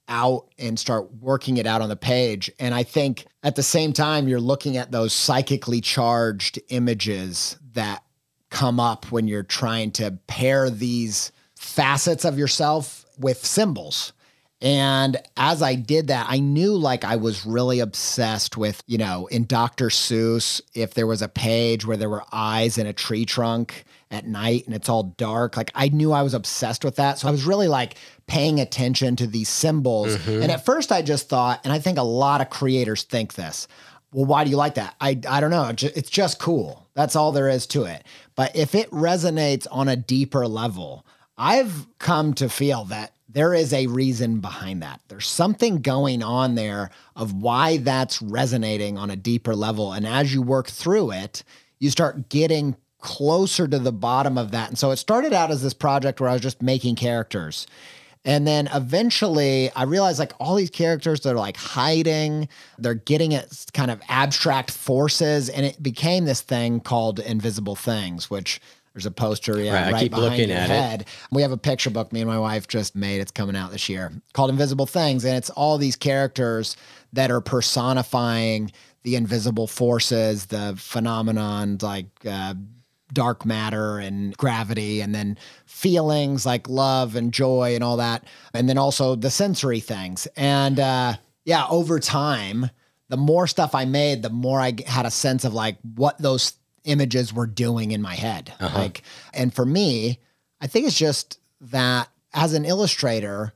out and start working it out on the page. And I think at the same time, you're looking at those psychically charged images that come up when you're trying to pair these facets of yourself with symbols. And as I did that, I knew like I was really obsessed with, you know, in Dr. Seuss, if there was a page where there were eyes in a tree trunk at night and it's all dark, like I knew I was obsessed with that. So I was really like paying attention to these symbols. Mhm. And at first I just thought, and I think a lot of creators think this, well, why do you like that? I, I don't know. It's just cool. That's all there is to it. But if it resonates on a deeper level, I've come to feel that there is a reason behind that. There's something going on there of why that's resonating on a deeper level. And as you work through it, you start getting closer to the bottom of that. And so it started out as this project where I was just making characters. And then eventually I realized like all these characters, they're like hiding, they're getting at kind of abstract forces. And it became this thing called Invisible Things, which there's a poster yeah, Right, I keep behind looking your at it. head. We have a picture book me and my wife just made. It's coming out this year called Invisible Things. And it's all these characters that are personifying the invisible forces, the phenomenon like uh, dark matter and gravity, and then feelings like love and joy and all that. And then also the sensory things. And uh, yeah, over time, the more stuff I made, the more I had a sense of like what those images were doing in my head. Uh-huh. Like, and for me, I think it's just that as an illustrator,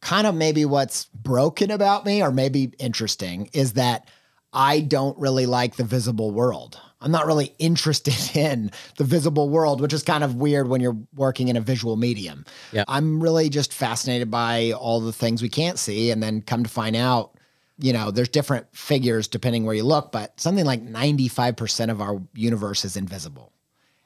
kind of maybe what's broken about me or maybe interesting is that I don't really like the visible world. I'm not really interested in the visible world, which is kind of weird when you're working in a visual medium. Yeah. I'm really just fascinated by all the things we can't see and then come to find out you know, there's different figures depending where you look, but something like 95% of our universe is invisible.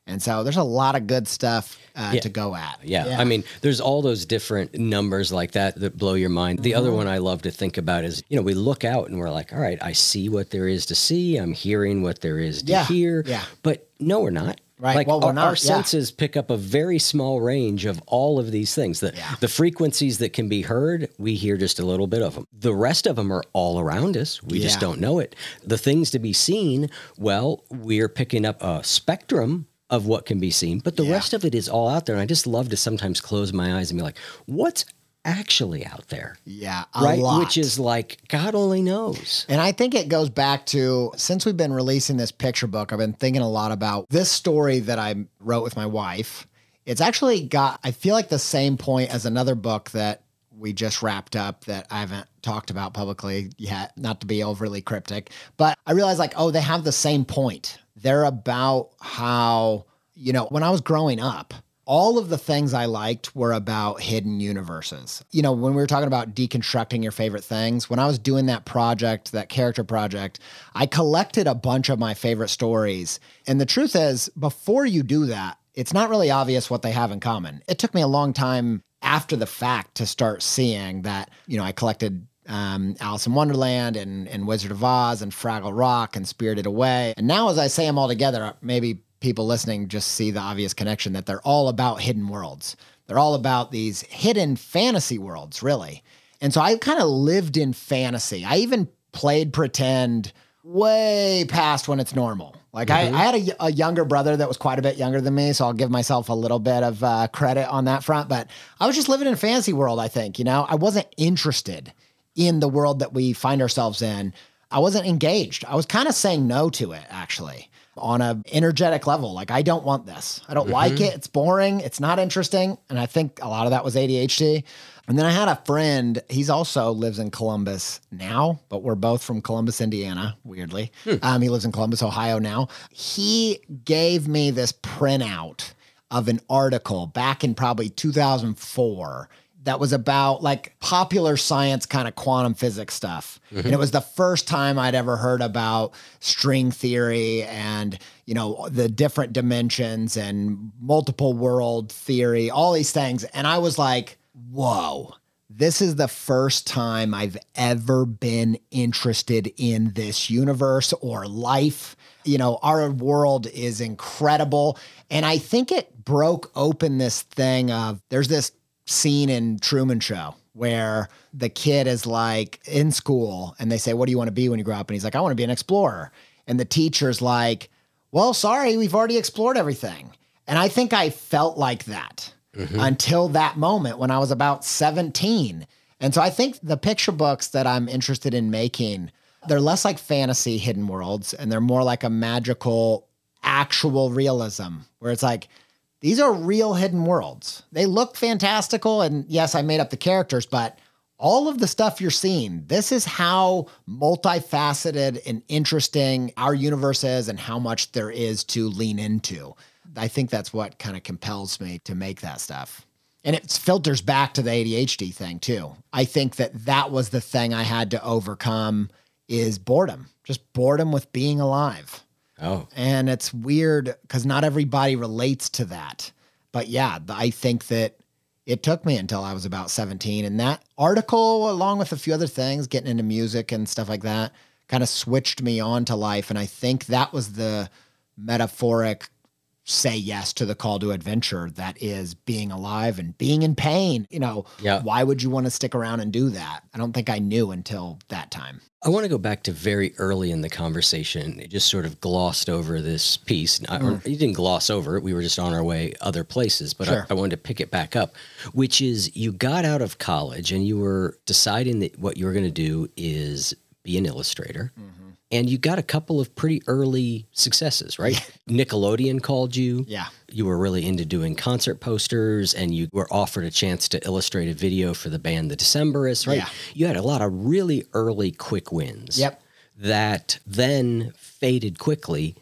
And so there's a lot of good stuff uh, Yeah. to go at. Yeah. I mean, there's all those different numbers like that that blow your mind. The other Mhm. one I love to think about is, you know, we look out and we're like, all right, I see what there is to see. I'm hearing what there is to Yeah, hear. yeah. But no, we're not. Right, Like well, our, not, our yeah. senses pick up a very small range of all of these things. The, the frequencies that can be heard, we hear just a little bit of them. The rest of them are all around us. We just don't know it. The things to be seen, well, we're picking up a spectrum of what can be seen, but the rest of it is all out there. And I just love to sometimes close my eyes and be like, what's actually out there? Yeah, right? lot. Which is like, God only knows. And I think it goes back to since we've been releasing this picture book, I've been thinking a lot about this story that I wrote with my wife. It's actually got, I feel like the same point as another book that we just wrapped up that I haven't talked about publicly yet, not to be overly cryptic, but I realized like, oh, they have the same point. They're about how, you know, when I was growing up, all of the things I liked were about hidden universes. You know, when we were talking about deconstructing your favorite things, when I was doing that project, that character project, I collected a bunch of my favorite stories. And the truth is, before you do that, it's not really obvious what they have in common. It took me a long time after the fact to start seeing that, you know, I collected um, Alice in Wonderland and, and Wizard of Oz and Fraggle Rock and Spirited Away. And now, as I say them all together, maybe people listening just see the obvious connection that they're all about hidden worlds. They're all about these hidden fantasy worlds, really. And so I kind of lived in fantasy. I even played pretend way past when it's normal. Like Mhm. I, I had a, a younger brother that was quite a bit younger than me, so I'll give myself a little bit of uh, credit on that front. But I was just living in a fantasy world. I think you know I wasn't interested in the world that we find ourselves in. I wasn't engaged. I was kind of saying no to it actually on a energetic level. Like I don't want this. I don't like Mhm. it. It's boring. It's not interesting. And I think a lot of that was ADHD. And then I had a friend, he's also lives in Columbus now, but we're both from Columbus, Indiana, weirdly. Um, he lives in Columbus, Ohio now. He gave me this printout of an article back in probably 2004 that was about like popular science kind of quantum physics stuff. Mhm. And it was the first time I'd ever heard about string theory and, you know, the different dimensions and multiple world theory, all these things. And I was like, whoa, this is the first time I've ever been interested in this universe or life. You know, our world is incredible. And I think it broke open this thing of there's this scene in Truman Show where the kid is like in school and they say, What do you want to be when you grow up? And he's like, I want to be an explorer. And the teacher's like, Well, sorry, we've already explored everything. And I think I felt like that mm-hmm. until that moment when I was about 17. And so I think the picture books that I'm interested in making, they're less like fantasy hidden worlds and they're more like a magical actual realism where it's like these are real hidden worlds. They look fantastical and yes, I made up the characters, but all of the stuff you're seeing, this is how multifaceted and interesting our universe is and how much there is to lean into. I think that's what kind of compels me to make that stuff. And it filters back to the ADHD thing too. I think that that was the thing I had to overcome is boredom, just boredom with being alive. Oh. And it's weird because not everybody relates to that. But yeah, I think that it took me until I was about 17. And that article, along with a few other things, getting into music and stuff like that, kind of switched me on to life. And I think that was the metaphoric say yes to the call to adventure that is being alive and being in pain. You know, Yeah. why would you want to stick around and do that? I don't think I knew until that time. I want to go back to very early in the conversation. It just sort of glossed over this piece. I, Mm. you didn't gloss over it. We were just on our way other places, but Sure. I, I wanted to pick it back up, which is you got out of college and you were deciding that what you were going to do is be an illustrator. Mm-hmm. And you got a couple of pretty early successes, right? Nickelodeon called you. Yeah. You were really into doing concert posters and you were offered a chance to illustrate a video for the band The Decemberists, right? Yeah. You had a lot of really early quick wins. Yep. That then faded quickly.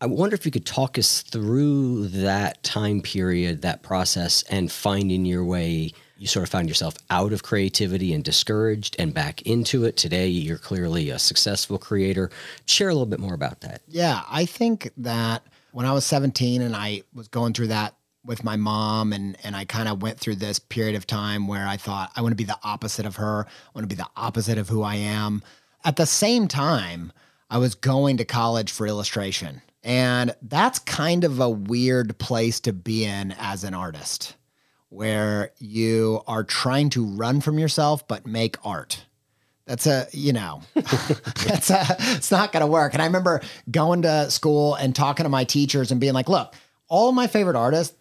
I wonder if you could talk us through that time period, that process, and finding your way. You sort of found yourself out of creativity and discouraged and back into it. Today, you're clearly a successful creator. Share a little bit more about that. Yeah, I think that when I was 17 and I was going through that with my mom and and I kind of went through this period of time where I thought I want to be the opposite of her. I want to be the opposite of who I am. At the same time, I was going to college for illustration. And that's kind of a weird place to be in as an artist where you are trying to run from yourself but make art. That's a, you know, that's a, it's not going to work. And I remember going to school and talking to my teachers and being like, look, all my favorite artists,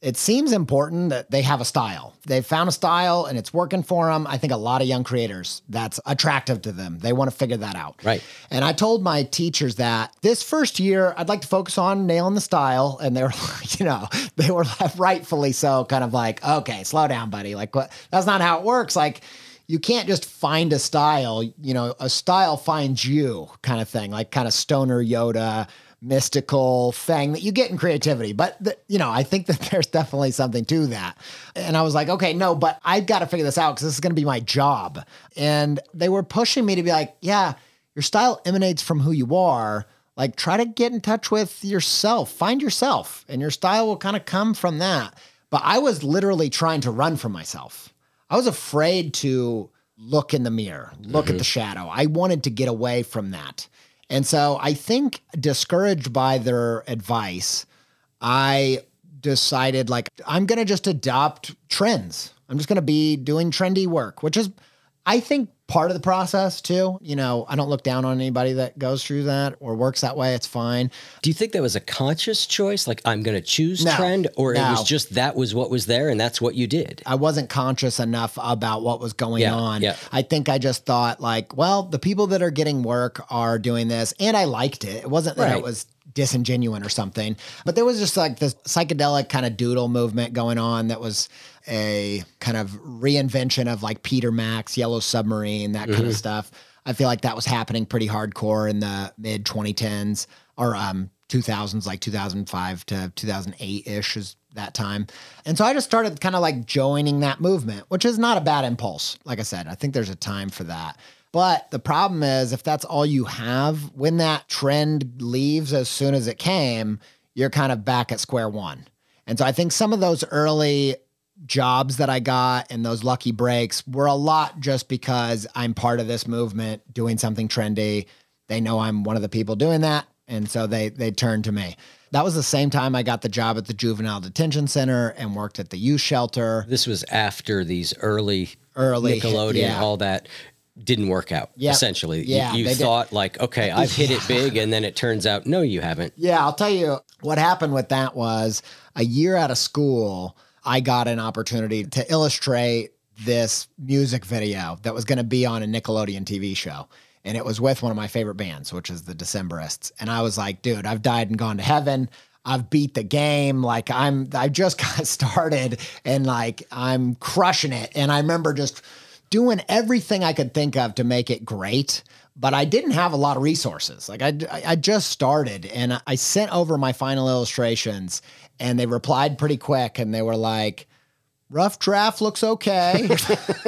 it seems important that they have a style. They've found a style and it's working for them. I think a lot of young creators, that's attractive to them. They want to figure that out. Right. And I told my teachers that this first year, I'd like to focus on nailing the style. And they were, like, you know, they were rightfully so kind of like, okay, slow down, buddy. Like, what? That's not how it works. Like, you can't just find a style, you know, a style finds you kind of thing, like kind of stoner Yoda, mystical thing that you get in creativity. But, the, you know, I think that there's definitely something to that. And I was like, okay, no, but I've got to figure this out because this is going to be my job. And they were pushing me to be like, yeah, your style emanates from who you are. Like, try to get in touch with yourself, find yourself, and your style will kind of come from that. But I was literally trying to run from myself. I was afraid to look in the mirror, look at mm-hmm. the shadow. I wanted to get away from that. And so I think discouraged by their advice, I decided like I'm going to just adopt trends. I'm just going to be doing trendy work, which is I think part of the process too. You know, I don't look down on anybody that goes through that or works that way. It's fine. Do you think that was a conscious choice? Like, I'm going to choose No. trend, or it was just that was what was there and that's what you did? I wasn't conscious enough about what was going Yeah, on. yeah. I think I just thought like, well, the people that are getting work are doing this, and I liked it. It wasn't that Right. it was disingenuine or something, but there was just like this psychedelic kind of doodle movement going on that was a kind of reinvention of like Peter Max, Yellow Submarine, that kind of Mhm. stuff. I feel like that was happening pretty hardcore in the mid 2010s or um 2000s, like 2005 to 2008 ish is that time. And so I just started kind of like joining that movement, which is not a bad impulse. Like I said, I think there's a time for that. But the problem is, if that's all you have, when that trend leaves as soon as it came, you're kind of back at square one. And so I think some of those early jobs that I got and those lucky breaks were a lot just because I'm part of this movement doing something trendy. They know I'm one of the people doing that. And so they they turned to me. That was the same time I got the job at the juvenile detention center and worked at the youth shelter. This was after these early, Early, Nickelodeon, yeah. all that didn't work out. Yep. Essentially, You- Yeah, you, did. thought like, okay, I've hit it big, and then it turns out, no, you haven't. Yeah, I'll tell you what happened with that was a year out of school, I got an opportunity to illustrate this music video that was going to be on a Nickelodeon TV show. And it was with one of my favorite bands, which is the Decemberists. And I was like, dude, I've died and gone to heaven. I've beat the game. Like I'm I just got started and like I'm crushing it. And I remember just doing everything I could think of to make it great. But I didn't have a lot of resources. Like I, I just started and I sent over my final illustrations and they replied pretty quick and they were like, rough draft looks okay.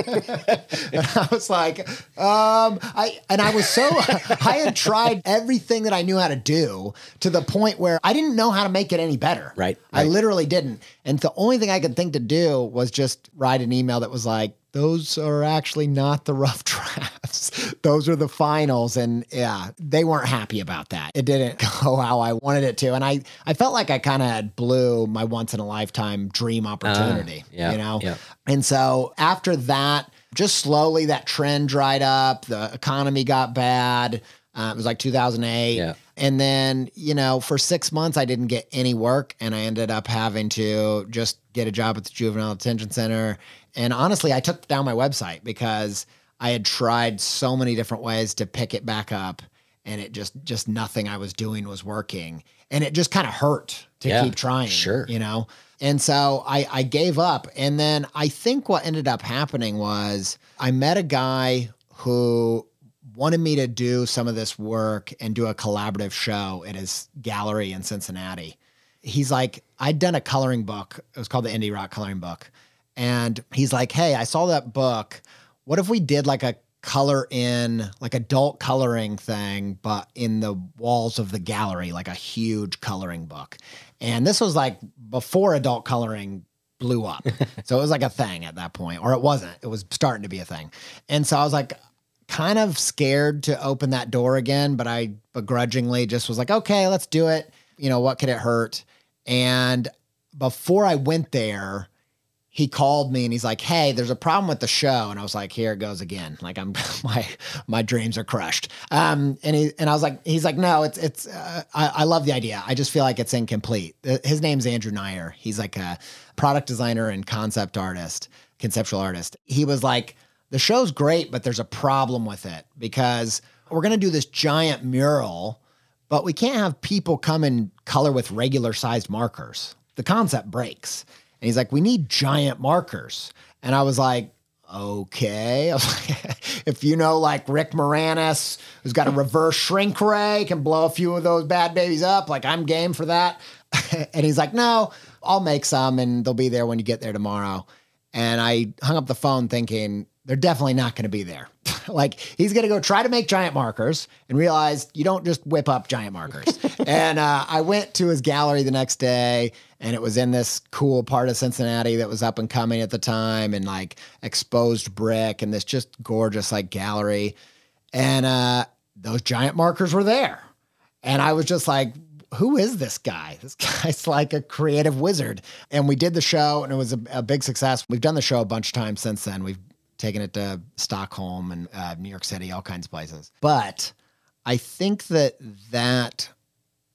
and I was like, um, I and I was so I had tried everything that I knew how to do to the point where I didn't know how to make it any better. Right. I literally didn't. And the only thing I could think to do was just write an email that was like, those are actually not the rough drafts. Those are the finals. And yeah, they weren't happy about that. It didn't go how I wanted it to. And I, I felt like I kind of had blew my once in a lifetime dream opportunity, yeah, you know? yeah. And so after that, just slowly that trend dried up. The economy got bad. Uh, it was like 2008. Yeah. And then, you know, for six months, I didn't get any work and I ended up having to just get a job at the juvenile detention center. And honestly, I took down my website because I had tried so many different ways to pick it back up and it just, just nothing I was doing was working. And it just kind of hurt to Yeah, keep trying. sure. You know? And so I, I gave up. And then I think what ended up happening was I met a guy who wanted me to do some of this work and do a collaborative show at his gallery in Cincinnati. He's like, I'd done a coloring book. It was called the Indie Rock Coloring Book. And he's like, Hey, I saw that book. What if we did like a color in, like adult coloring thing, but in the walls of the gallery, like a huge coloring book? And this was like before adult coloring blew up. so it was like a thing at that point, or it wasn't. It was starting to be a thing. And so I was like, kind of scared to open that door again, but I begrudgingly just was like, okay, let's do it. You know, what could it hurt? And before I went there, he called me and he's like, "Hey, there's a problem with the show." And I was like, "Here it goes again." Like I'm my my dreams are crushed. Um, and he and I was like, he's like, "No, it's it's uh, I, I love the idea. I just feel like it's incomplete." Uh, His name's Andrew Neyer. He's like a product designer and concept artist, conceptual artist. He was like, "The show's great, but there's a problem with it because we're gonna do this giant mural." but we can't have people come and color with regular sized markers. The concept breaks. And he's like, we need giant markers. And I was like, okay. If you know, like Rick Moranis, who's got a reverse shrink ray, can blow a few of those bad babies up, like I'm game for that. and he's like, no, I'll make some and they'll be there when you get there tomorrow. And I hung up the phone thinking, they're definitely not going to be there. like he's going to go try to make giant markers and realize you don't just whip up giant markers. and uh, I went to his gallery the next day and it was in this cool part of Cincinnati that was up and coming at the time and like exposed brick and this just gorgeous like gallery. And uh, those giant markers were there. And I was just like, who is this guy? This guy's like a creative wizard. And we did the show and it was a, a big success. We've done the show a bunch of times since then. We've taken it to Stockholm and uh, New York City, all kinds of places. But I think that that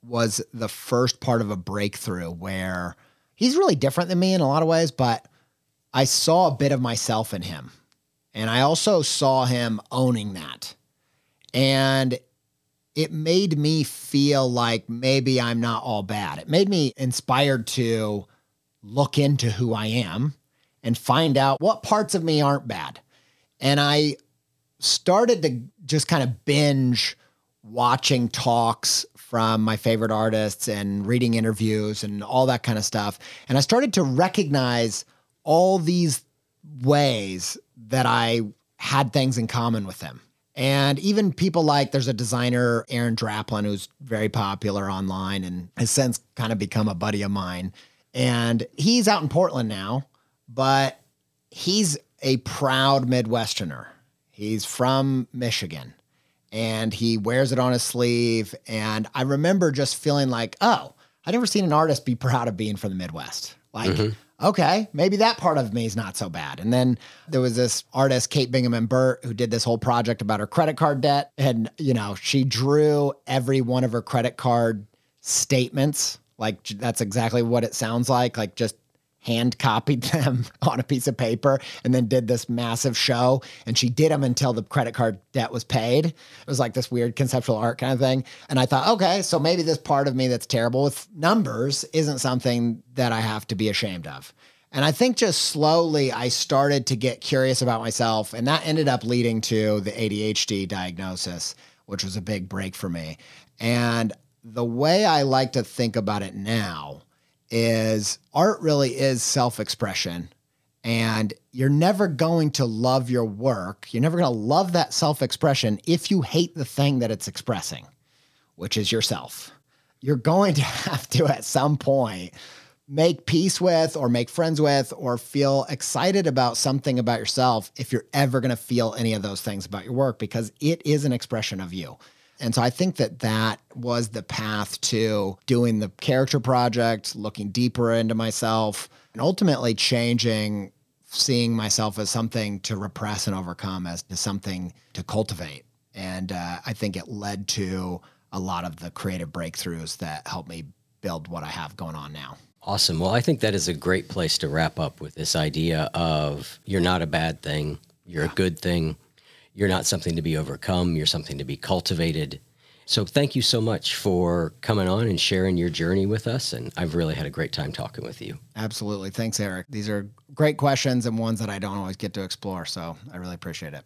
was the first part of a breakthrough where he's really different than me in a lot of ways, but I saw a bit of myself in him. And I also saw him owning that. And it made me feel like maybe I'm not all bad. It made me inspired to look into who I am and find out what parts of me aren't bad. And I started to just kind of binge watching talks from my favorite artists and reading interviews and all that kind of stuff. And I started to recognize all these ways that I had things in common with them. And even people like there's a designer, Aaron Draplin, who's very popular online and has since kind of become a buddy of mine. And he's out in Portland now, but he's a proud Midwesterner. He's from Michigan and he wears it on his sleeve. And I remember just feeling like, oh, I never seen an artist be proud of being from the Midwest. Like, mm-hmm. okay, maybe that part of me is not so bad. And then there was this artist, Kate Bingaman-Burt, who did this whole project about her credit card debt. And, you know, she drew every one of her credit card statements. Like, that's exactly what it sounds like. Like, just hand copied them on a piece of paper and then did this massive show. And she did them until the credit card debt was paid. It was like this weird conceptual art kind of thing. And I thought, okay, so maybe this part of me that's terrible with numbers isn't something that I have to be ashamed of. And I think just slowly I started to get curious about myself. And that ended up leading to the ADHD diagnosis, which was a big break for me. And the way I like to think about it now is art really is self expression. And you're never going to love your work. You're never going to love that self expression if you hate the thing that it's expressing, which is yourself. You're going to have to, at some point, make peace with, or make friends with, or feel excited about something about yourself if you're ever going to feel any of those things about your work, because it is an expression of you. And so I think that that was the path to doing the character project, looking deeper into myself, and ultimately changing, seeing myself as something to repress and overcome, as to something to cultivate. And uh, I think it led to a lot of the creative breakthroughs that helped me build what I have going on now. Awesome. Well, I think that is a great place to wrap up with this idea of you're not a bad thing, you're yeah. a good thing you're not something to be overcome, you're something to be cultivated. So thank you so much for coming on and sharing your journey with us. And I've really had a great time talking with you. Absolutely. Thanks, Eric. These are great questions and ones that I don't always get to explore. So I really appreciate it.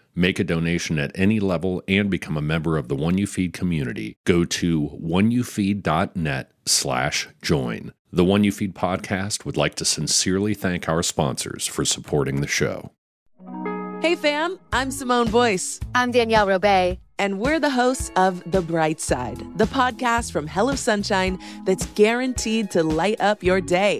Make a donation at any level and become a member of the One You Feed community. Go to oneyoufeed.net slash join. The One You Feed podcast would like to sincerely thank our sponsors for supporting the show. Hey fam, I'm Simone Boyce. I'm Danielle Robay. And we're the hosts of The Bright Side, the podcast from Hello Sunshine that's guaranteed to light up your day